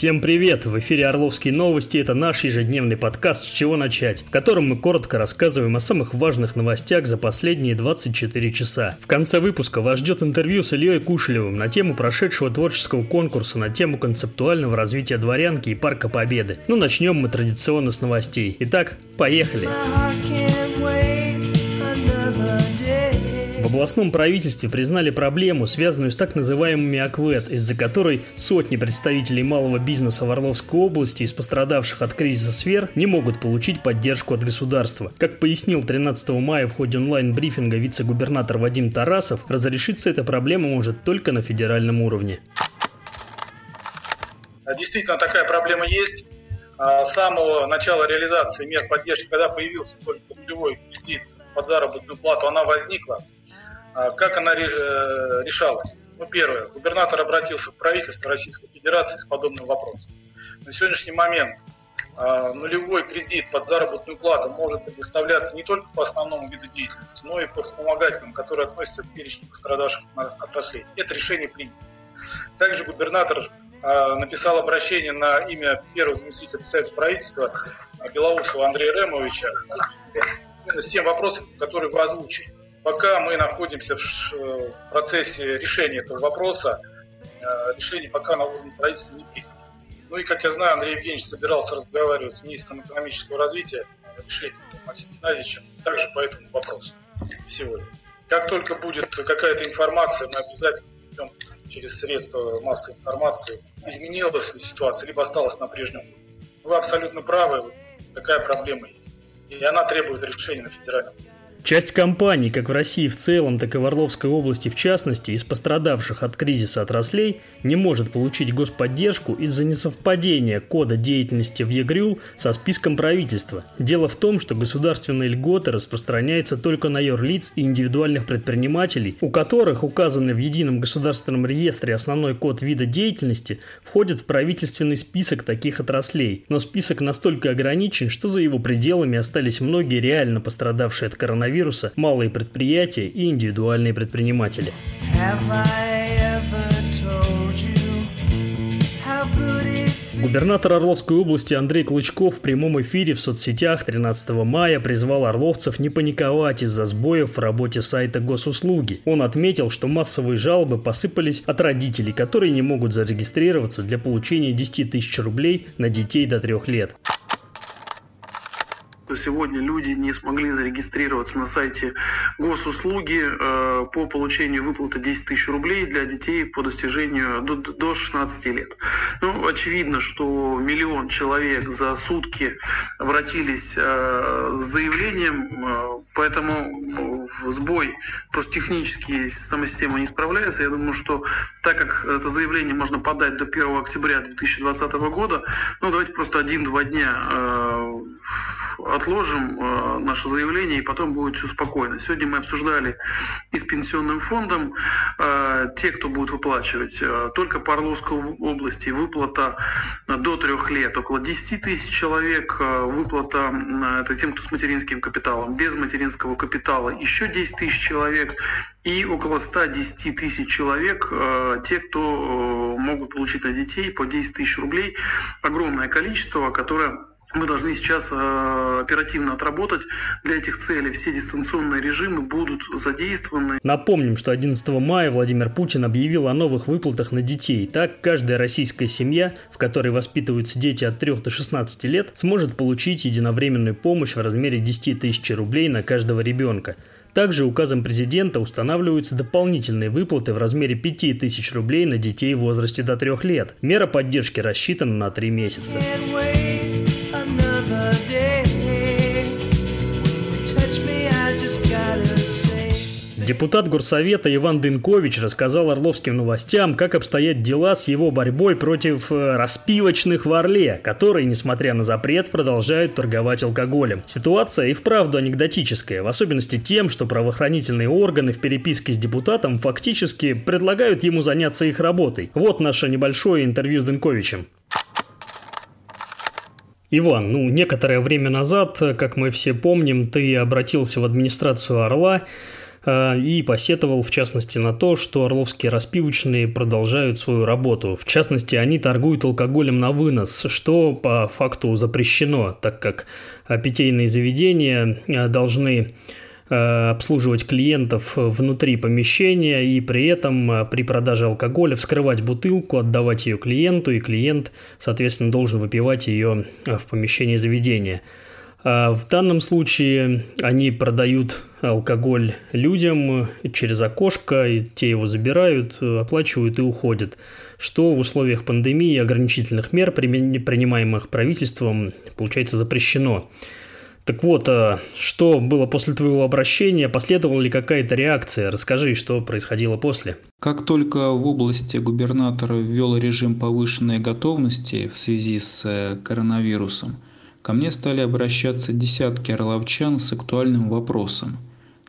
Всем привет! В эфире Орловские новости. Это наш ежедневный подкаст «С чего начать?», в котором мы коротко рассказываем о самых важных новостях за последние 24 часа. В конце выпуска вас ждет интервью с Ильей Кушелевым на тему прошедшего творческого конкурса на тему концептуального развития дворянки и Парка Победы. Ну, начнем мы традиционно с новостей. Итак, поехали! В областном правительстве признали проблему, связанную с так называемыми АКВЭД, из-за которой сотни представителей малого бизнеса в Орловской области из пострадавших от кризиса сфер не могут получить поддержку от государства. Как пояснил 13 мая в ходе онлайн-брифинга вице-губернатор Вадим Тарасов, разрешиться эта проблема может только на федеральном уровне. Действительно, такая проблема есть. А, с самого начала реализации мер поддержки, когда появился только нулевой кредит под заработную плату, она возникла. А как она э, решалась? Ну, первое. Губернатор обратился в правительство Российской Федерации с подобным вопросом. На сегодняшний момент а, нулевой кредит под заработную плату может предоставляться не только по основному виду деятельности, но и по вспомогательным, которые относятся к перечню пострадавших отраслей. Это решение принято. Также губернатор а, написал обращение на имя первого заместителя председателя правительства Белоусова Андрея Ремовича с тем вопросом, который вы озвучили. Пока мы находимся в процессе решения этого вопроса, э, решение пока на уровне правительства не принято. Ну и, как я знаю, Андрей Евгеньевич собирался разговаривать с министром экономического развития решением Максимом Геннадьевичем также по этому вопросу сегодня. Как только будет какая-то информация, мы обязательно идем через средства массовой информации, изменилась ли ситуация, либо осталась на прежнем. Вы абсолютно правы, такая проблема есть. И она требует решения на федеральном уровне. Часть компаний, как в России в целом, так и в Орловской области в частности, из пострадавших от кризиса отраслей, не может получить господдержку из-за несовпадения кода деятельности в ЕГРЮЛ со списком правительства. Дело в том, что государственные льготы распространяются только на юрлиц и индивидуальных предпринимателей, у которых указанный в едином государственном реестре основной код вида деятельности входит в правительственный список таких отраслей. Но список настолько ограничен, что за его пределами остались многие реально пострадавшие от коронавируса коронавируса, малые предприятия и индивидуальные предприниматели. Губернатор Орловской области Андрей Клычков в прямом эфире в соцсетях 13 мая призвал орловцев не паниковать из-за сбоев в работе сайта госуслуги. Он отметил, что массовые жалобы посыпались от родителей, которые не могут зарегистрироваться для получения 10 тысяч рублей на детей до 3 лет. Сегодня люди не смогли зарегистрироваться на сайте госуслуги э, по получению выплаты 10 тысяч рублей для детей по достижению до, до 16 лет. Ну, очевидно, что миллион человек за сутки обратились э, с заявлением, э, поэтому в сбой просто технически система не справляется. Я думаю, что так как это заявление можно подать до 1 октября 2020 года, ну давайте просто один-два дня отложим э, наше заявление, и потом будет все спокойно. Сегодня мы обсуждали и с пенсионным фондом э, те, кто будет выплачивать. Э, только по Орловской области выплата до трех лет. Около 10 тысяч человек выплата это тем, кто с материнским капиталом. Без материнского капитала еще 10 тысяч человек. И около 110 тысяч человек те, кто могут получить на детей по 10 тысяч рублей. Огромное количество, которое мы должны сейчас э, оперативно отработать для этих целей. Все дистанционные режимы будут задействованы. Напомним, что 11 мая Владимир Путин объявил о новых выплатах на детей. Так, каждая российская семья, в которой воспитываются дети от 3 до 16 лет, сможет получить единовременную помощь в размере 10 тысяч рублей на каждого ребенка. Также указом президента устанавливаются дополнительные выплаты в размере 5000 рублей на детей в возрасте до 3 лет. Мера поддержки рассчитана на 3 месяца. Депутат Горсовета Иван Дынкович рассказал орловским новостям, как обстоят дела с его борьбой против э, распивочных в Орле, которые, несмотря на запрет, продолжают торговать алкоголем. Ситуация и вправду анекдотическая, в особенности тем, что правоохранительные органы в переписке с депутатом фактически предлагают ему заняться их работой. Вот наше небольшое интервью с Дынковичем. Иван, ну, некоторое время назад, как мы все помним, ты обратился в администрацию «Орла» и посетовал, в частности, на то, что орловские распивочные продолжают свою работу. В частности, они торгуют алкоголем на вынос, что по факту запрещено, так как питейные заведения должны обслуживать клиентов внутри помещения и при этом при продаже алкоголя вскрывать бутылку, отдавать ее клиенту, и клиент, соответственно, должен выпивать ее в помещении заведения. А в данном случае они продают алкоголь людям через окошко, и те его забирают, оплачивают и уходят, что в условиях пандемии и ограничительных мер, принимаемых правительством, получается запрещено. Так вот, а что было после твоего обращения? Последовала ли какая-то реакция? Расскажи, что происходило после. Как только в области губернатор ввел режим повышенной готовности в связи с э, коронавирусом – Ко мне стали обращаться десятки орловчан с актуальным вопросом.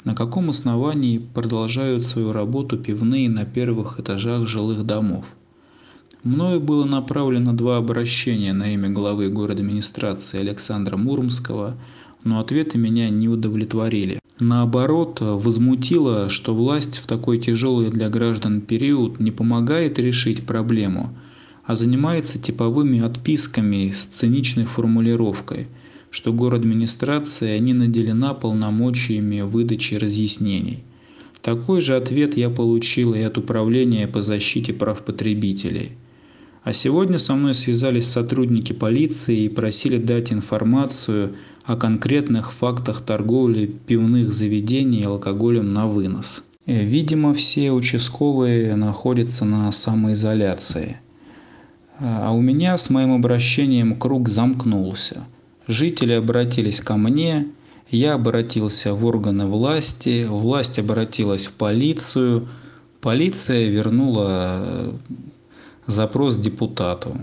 На каком основании продолжают свою работу пивные на первых этажах жилых домов? Мною было направлено два обращения на имя главы администрации Александра Муромского, но ответы меня не удовлетворили. Наоборот, возмутило, что власть в такой тяжелый для граждан период не помогает решить проблему – а занимается типовыми отписками с циничной формулировкой, что город администрация не наделена полномочиями выдачи разъяснений. Такой же ответ я получил и от Управления по защите прав потребителей. А сегодня со мной связались сотрудники полиции и просили дать информацию о конкретных фактах торговли пивных заведений алкоголем на вынос. Видимо, все участковые находятся на самоизоляции – а у меня с моим обращением круг замкнулся. Жители обратились ко мне, я обратился в органы власти, власть обратилась в полицию, полиция вернула э, запрос депутату.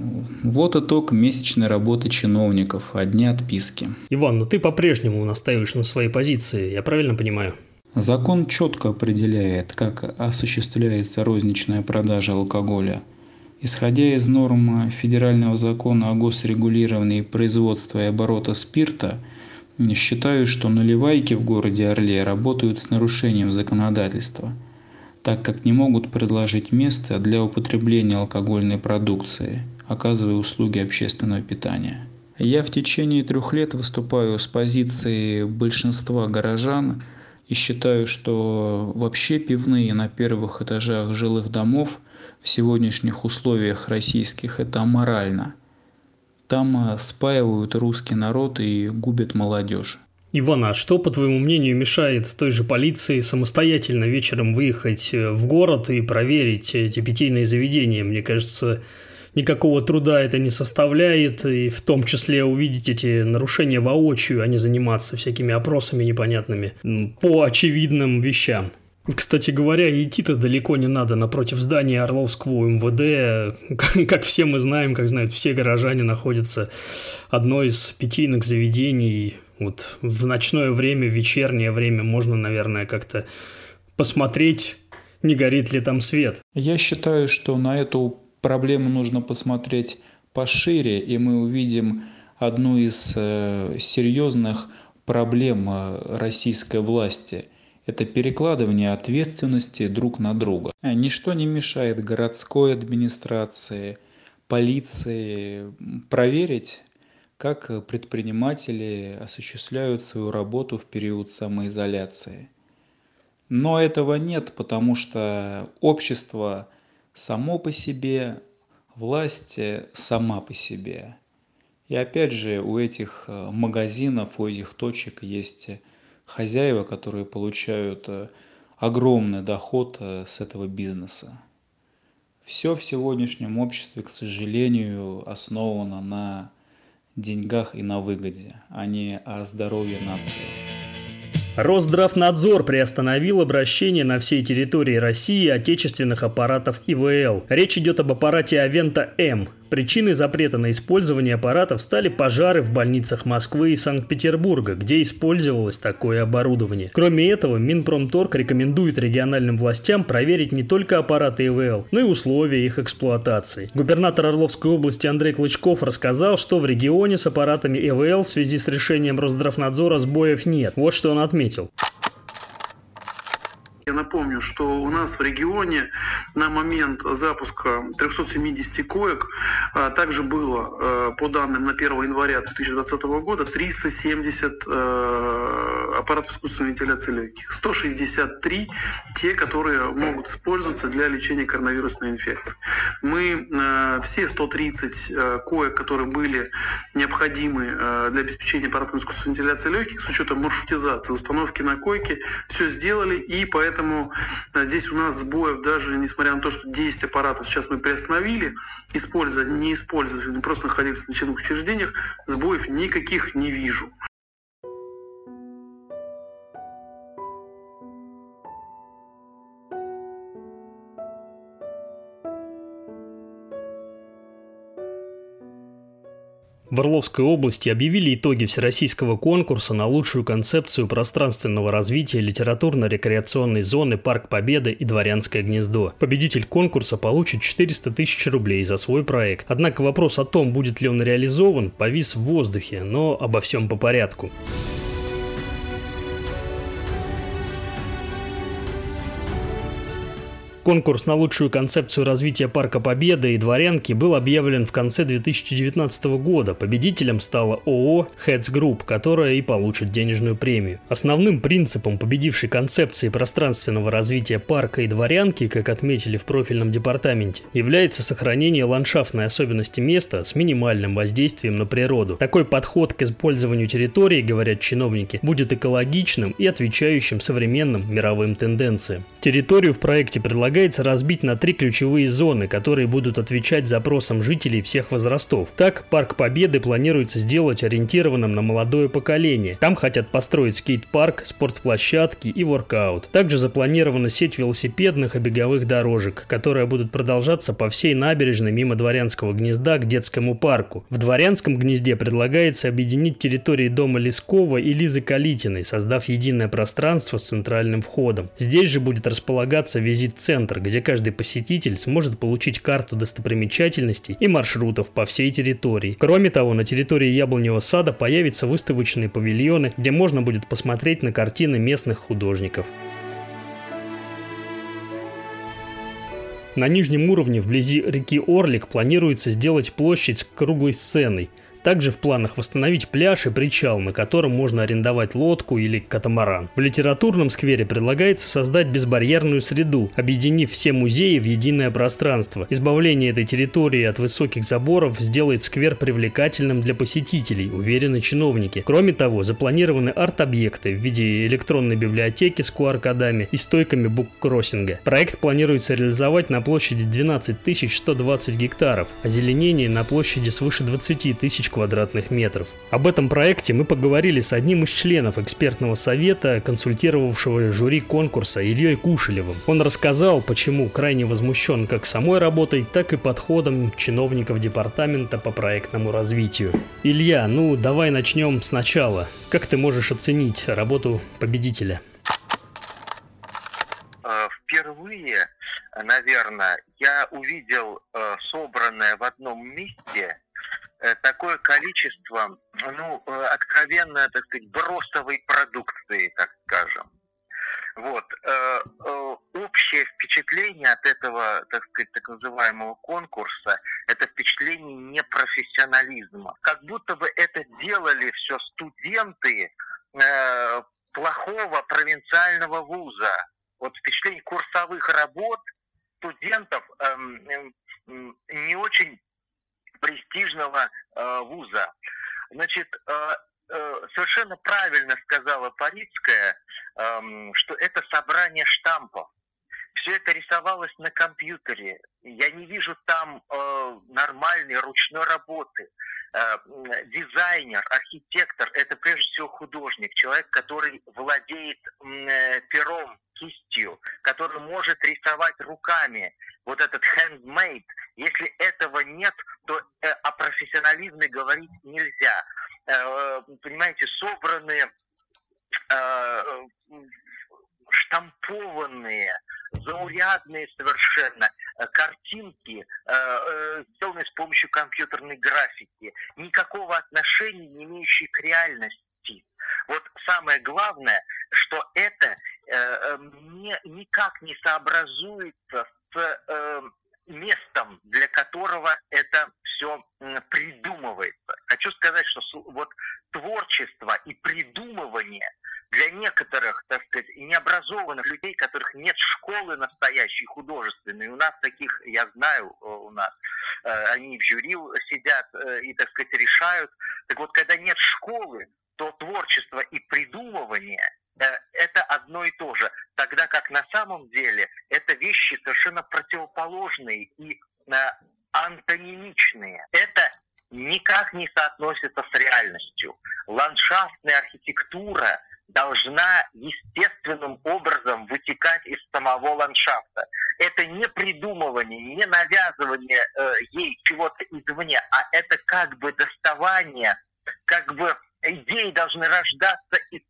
Вот итог месячной работы чиновников, одни отписки. Иван, ну ты по-прежнему настаиваешь на своей позиции, я правильно понимаю? Закон четко определяет, как осуществляется розничная продажа алкоголя – Исходя из норм Федерального закона о госрегулировании производства и оборота спирта, считаю, что наливайки в городе Орле работают с нарушением законодательства, так как не могут предложить место для употребления алкогольной продукции, оказывая услуги общественного питания. Я в течение трех лет выступаю с позиции большинства горожан и считаю, что вообще пивные на первых этажах жилых домов – в сегодняшних условиях российских это аморально. Там э, спаивают русский народ и губят молодежь. Иван, а что, по твоему мнению, мешает той же полиции самостоятельно вечером выехать э, в город и проверить эти питейные заведения? Мне кажется, никакого труда это не составляет, и в том числе увидеть эти нарушения воочию, а не заниматься всякими опросами непонятными по очевидным вещам. Кстати говоря, идти-то далеко не надо напротив здания Орловского МВД. Как все мы знаем, как знают все горожане, находится одно из питийных заведений. Вот в ночное время, в вечернее время можно, наверное, как-то посмотреть, не горит ли там свет. Я считаю, что на эту проблему нужно посмотреть пошире, и мы увидим одну из э, серьезных проблем э, российской власти – это перекладывание ответственности друг на друга. Э, ничто не мешает городской администрации, полиции проверить, как предприниматели осуществляют свою работу в период самоизоляции. Но этого нет, потому что общество само по себе, власть сама по себе. И опять же, у этих э, магазинов, у этих точек есть хозяева, которые получают э, огромный доход э, с этого бизнеса. Все в сегодняшнем обществе, к сожалению, основано на деньгах и на выгоде, а не о здоровье нации. Росздравнадзор приостановил обращение на всей территории России отечественных аппаратов ИВЛ. Речь идет об аппарате Авента М, Причиной запрета на использование аппаратов стали пожары в больницах Москвы и Санкт-Петербурга, где использовалось такое оборудование. Кроме этого, Минпромторг рекомендует региональным властям проверить не только аппараты ИВЛ, но и условия их эксплуатации. Губернатор Орловской области Андрей Клычков рассказал, что в регионе с аппаратами ИВЛ в связи с решением Росздравнадзора сбоев нет. Вот что он отметил. Я напомню, что у нас в регионе на момент запуска 370 коек а, также было, а, по данным на 1 января 2020 года, 370 а, аппаратов искусственной вентиляции легких. 163 те, которые могут использоваться для лечения коронавирусной инфекции. Мы все 130 коек, которые были необходимы для обеспечения аппаратом искусственной вентиляции легких с учетом маршрутизации, установки на койке, все сделали и поэтому Поэтому э, здесь у нас сбоев даже, несмотря на то, что 10 аппаратов сейчас мы приостановили, используя, не использовали, просто находились в лечебных учреждениях, сбоев никаких не вижу. В Орловской области объявили итоги всероссийского конкурса на лучшую концепцию пространственного развития литературно-рекреационной зоны Парк Победы и Дворянское гнездо. Победитель конкурса получит 400 тысяч рублей за свой проект. Однако вопрос о том, будет ли он реализован, повис в воздухе, но обо всем по порядку. Конкурс на лучшую концепцию развития Парка Победы и Дворянки был объявлен в конце 2019 года. Победителем стала ООО Heads Group, которая и получит денежную премию. Основным принципом победившей концепции пространственного развития парка и Дворянки, как отметили в профильном департаменте, является сохранение ландшафтной особенности места с минимальным воздействием на природу. Такой подход к использованию территории, говорят чиновники, будет экологичным и отвечающим современным мировым тенденциям. Территорию в проекте предлагают предлагается разбить на три ключевые зоны, которые будут отвечать запросам жителей всех возрастов. Так, Парк Победы планируется сделать ориентированным на молодое поколение. Там хотят построить скейт-парк, спортплощадки и воркаут. Также запланирована сеть велосипедных и беговых дорожек, которые будут продолжаться по всей набережной мимо Дворянского гнезда к детскому парку. В Дворянском гнезде предлагается объединить территории дома Лескова и Лизы Калитиной, создав единое пространство с центральным входом. Здесь же будет располагаться визит-центр центр, где каждый посетитель сможет получить карту достопримечательностей и маршрутов по всей территории. Кроме того, на территории Яблоневого сада появятся выставочные павильоны, где можно будет посмотреть на картины местных художников. На нижнем уровне, вблизи реки Орлик, планируется сделать площадь с круглой сценой – также в планах восстановить пляж и причал, на котором можно арендовать лодку или катамаран. В литературном сквере предлагается создать безбарьерную среду, объединив все музеи в единое пространство. Избавление этой территории от высоких заборов сделает сквер привлекательным для посетителей, уверены чиновники. Кроме того, запланированы арт-объекты в виде электронной библиотеки с QR-кодами и стойками буккроссинга. Проект планируется реализовать на площади 12 120 гектаров, озеленение на площади свыше 20 тысяч тысяч квадратных метров. Об этом проекте мы поговорили с одним из членов экспертного совета, консультировавшего жюри конкурса Ильей Кушелевым. Он рассказал, почему крайне возмущен как самой работой, так и подходом чиновников департамента по проектному развитию. Илья, ну давай начнем сначала. Как ты можешь оценить работу победителя? Э, впервые, наверное, я увидел э, собранное в одном месте такое количество, ну, э, откровенно, так сказать, бросовой продукции, так скажем. Вот. Э, общее впечатление от этого, так сказать, так называемого конкурса, это впечатление непрофессионализма. Как будто бы это делали все студенты плохого провинциального вуза. Вот впечатление курсовых работ студентов эм, эм, не очень престижного э, вуза. Значит, э, э, совершенно правильно сказала Парицкая, э, что это собрание штампов. Все это рисовалось на компьютере. Я не вижу там э, нормальной ручной работы. Э, дизайнер, архитектор – это прежде всего художник, человек, который владеет э, пером, кистью, который может рисовать руками. Вот этот handmade. Если этого нет, то э, о профессионализме говорить нельзя. Э, понимаете, собранные э, штампованные, заурядные совершенно э, картинки, э, э, сделанные с помощью компьютерной графики, никакого отношения не имеющие к реальности. Вот самое главное, что это не, никак не сообразуется с местом, для которого это все придумывается. Хочу сказать, что вот творчество и придумывание для некоторых, так сказать, необразованных людей, которых нет школы настоящей художественной, у нас таких, я знаю, э, у нас, э, они в жюри сидят э, и, так сказать, решают. Так вот, когда нет школы, то творчество и придумывание это одно и то же. Тогда как на самом деле это вещи совершенно противоположные и антонимичные. Это никак не соотносится с реальностью. Ландшафтная архитектура должна естественным образом вытекать из самого ландшафта. Это не придумывание, не навязывание э, ей чего-то извне, а это как бы доставание, как бы идеи должны рождаться из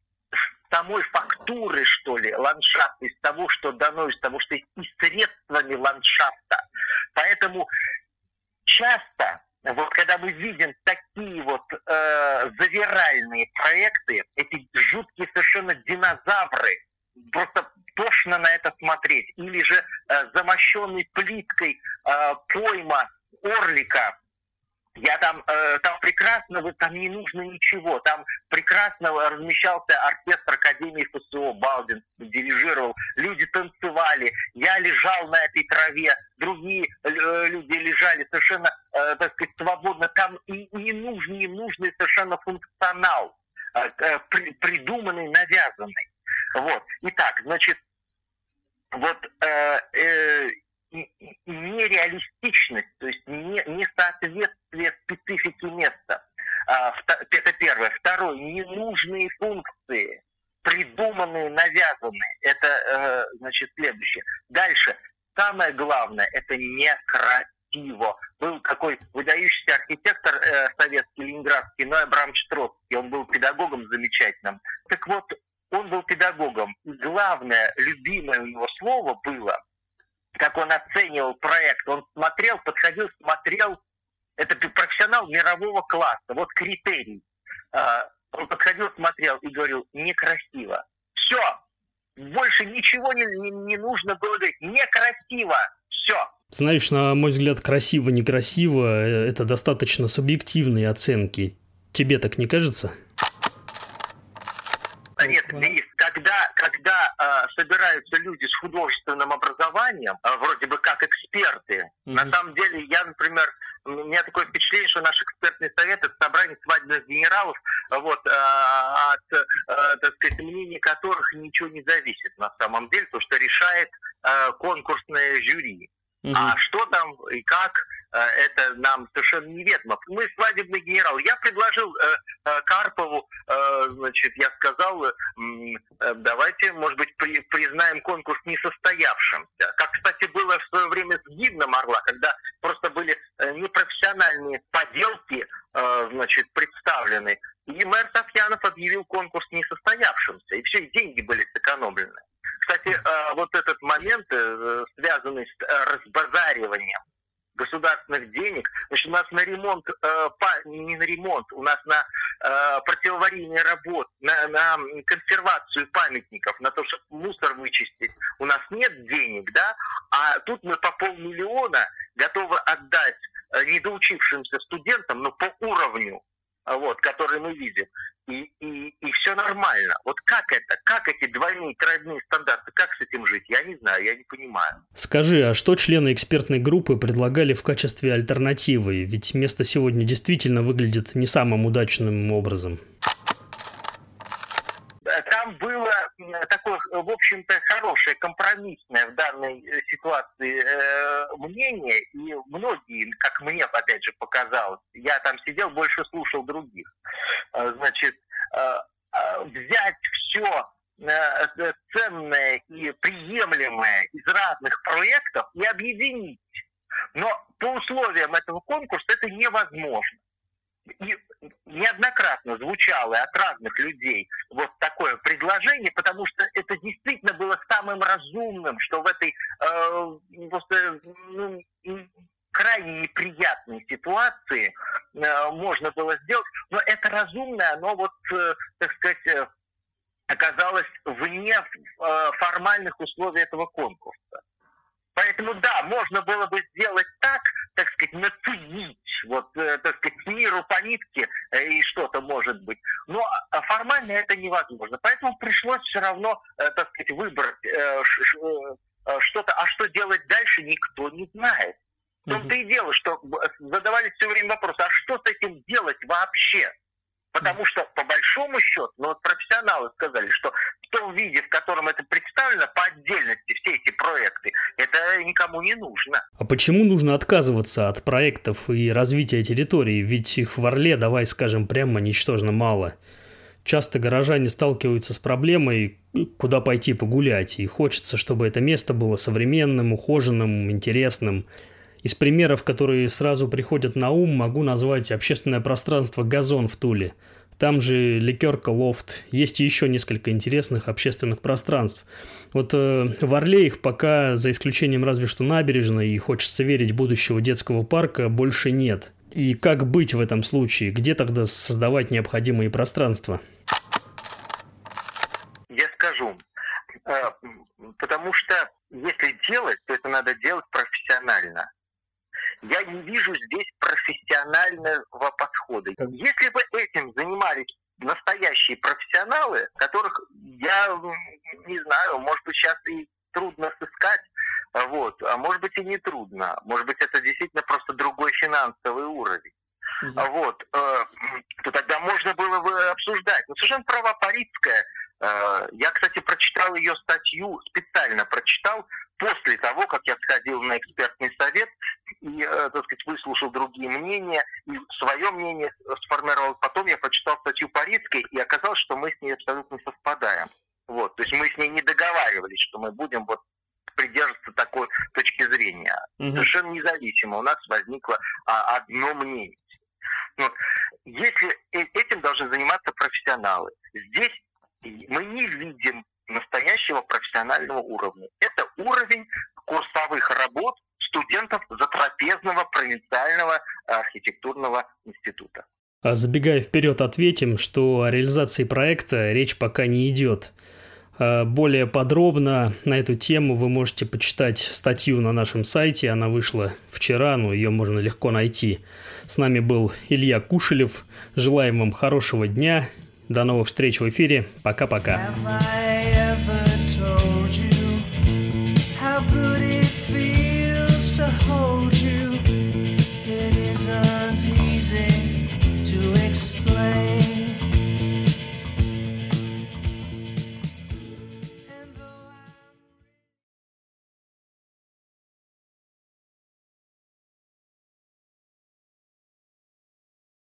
самой фактуры, что ли, ландшафта, из того, что дано, из того, что и средствами ландшафта. Поэтому часто вот когда мы видим такие вот э, завиральные проекты, эти жуткие совершенно динозавры, просто тошно на это смотреть. Или же э, замощенный плиткой э, пойма орлика я там, э, там прекрасно, там не нужно ничего. Там прекрасно размещался оркестр Академии ФСО, Балдин дирижировал. Люди танцевали. Я лежал на этой траве. Другие э, люди лежали совершенно, э, так сказать, свободно. Там и не нужный, нужный совершенно функционал, э, э, при, придуманный, навязанный. Вот. Итак, значит, вот э, э, нереалистичность, то есть не, несоответствие специфики места. А, это первое. Второе, ненужные функции, навязанные. Это, э, значит, следующее. Дальше. Самое главное, это некрасиво. Был такой выдающийся архитектор э, советский, ленинградский, Ной Абрамович Троцкий. Он был педагогом замечательным. Так вот, он был педагогом. И главное, любимое у него слово было как он оценивал проект. Он смотрел, подходил, смотрел. Это профессионал мирового класса. Вот критерий. А, он подходил, смотрел и говорил, некрасиво. Все. Больше ничего не, не, не нужно было говорить. Некрасиво. Все. Знаешь, на мой взгляд, красиво-некрасиво – это достаточно субъективные оценки. Тебе так не кажется? Нет, Денис, когда, когда э, собираются люди с художественным образованием, э, вроде бы как эксперты, mm-hmm. на самом деле я, например, у меня такое впечатление, что наш экспертный совет это собрание свадебных генералов, вот, э, от, э, так сказать, мнения которых ничего не зависит на самом деле, то, что решает э, конкурсное жюри. Mm-hmm. А что там и как, это нам совершенно неведомо. Мы свадебный генерал. Я предложил э, э, Карпову, э, значит, я сказал, э, давайте, может быть, при, признаем конкурс несостоявшимся. Как, кстати, было в свое время с гимном Орла, когда просто были э, непрофессиональные поделки, э, значит, представлены. И мэр Софьянов объявил конкурс несостоявшимся, и все, и деньги были сэкономлены. Кстати, э, вот этот момент, э, связанный с э, разбазариванием государственных денег. Значит, у нас на ремонт, не на ремонт, у нас на противоаварийные работы, на, на консервацию памятников, на то, чтобы мусор вычистить, у нас нет денег, да, а тут мы по полмиллиона готовы отдать недоучившимся студентам, но по уровню вот, который мы видим. И, и, и все нормально. Вот как это? Как эти двойные, тройные стандарты? Как с этим жить? Я не знаю, я не понимаю. Скажи, а что члены экспертной группы предлагали в качестве альтернативы? Ведь место сегодня действительно выглядит не самым удачным образом. Там было такое, в общем-то, хорошее, компромиссное в данной э, ситуации э, мнение, и многие, как мне, опять же, показалось, я там сидел, больше слушал других, э, значит, э, э, взять все э, ценное и приемлемое из разных проектов и объединить. Но по условиям этого конкурса это невозможно. И неоднократно звучало от разных людей вот такое предложение, потому что это действительно было самым разумным, что в этой э, просто ну, крайне неприятной ситуации э, можно было сделать. Но это разумное, оно вот, э, так сказать, э, оказалось вне э, формальных условий этого конкурса. Поэтому да, можно было бы сделать так, так сказать, нацедить, вот, э, так сказать, миру по нитке э, и что-то может быть. Но а, формально это невозможно. Поэтому пришлось все равно, э, так сказать, выбрать что-то. А что делать дальше, никто не знает. В том-то и дело, что задавали все время вопрос, а что с этим делать вообще? Потому что, по большому счету, ну вот профессионалы сказали, что в том виде, в котором это представлено, по отдельности все эти проекты, это никому не нужно. А почему нужно отказываться от проектов и развития территории? Ведь их в Орле, давай скажем прямо, ничтожно мало. Часто горожане сталкиваются с проблемой, куда пойти погулять, и хочется, чтобы это место было современным, ухоженным, интересным – из примеров, которые сразу приходят на ум, могу назвать общественное пространство «Газон» в Туле. Там же ликерка «Лофт». Есть еще несколько интересных общественных пространств. Вот э, в Орле их пока, за исключением разве что набережной, и хочется верить будущего детского парка, больше нет. И как быть в этом случае? Где тогда создавать необходимые пространства? Я скажу. Э, потому что если делать, то это надо делать профессионально. Я не вижу здесь профессионального подхода. Если бы этим занимались настоящие профессионалы, которых я не знаю, может быть, сейчас и трудно сыскать, вот, а может быть и не трудно, может быть это действительно просто другой финансовый уровень. Mm-hmm. Вот, э, то тогда можно было бы обсуждать. Но совершенно права Парицкая. Э, я, кстати, прочитал ее статью, специально прочитал, после того, как я сходил на экспертный совет и, э, так сказать, выслушал другие мнения, и свое мнение сформировал. Потом я прочитал статью Парицкой, и оказалось, что мы с ней абсолютно не совпадаем. Вот, то есть мы с ней не договаривались, что мы будем вот придерживаться такой точки зрения. Угу. Совершенно независимо. У нас возникло а, одно мнение. Вот. Если э, этим должны заниматься профессионалы, здесь мы не видим настоящего профессионального уровня. Это уровень курсовых работ студентов Затрапезного провинциального архитектурного института. А забегая вперед, ответим, что о реализации проекта речь пока не идет. А более подробно на эту тему вы можете почитать статью на нашем сайте. Она вышла вчера, но ее можно легко найти. С нами был Илья Кушелев. Желаем вам хорошего дня. До новых встреч в эфире. Пока-пока.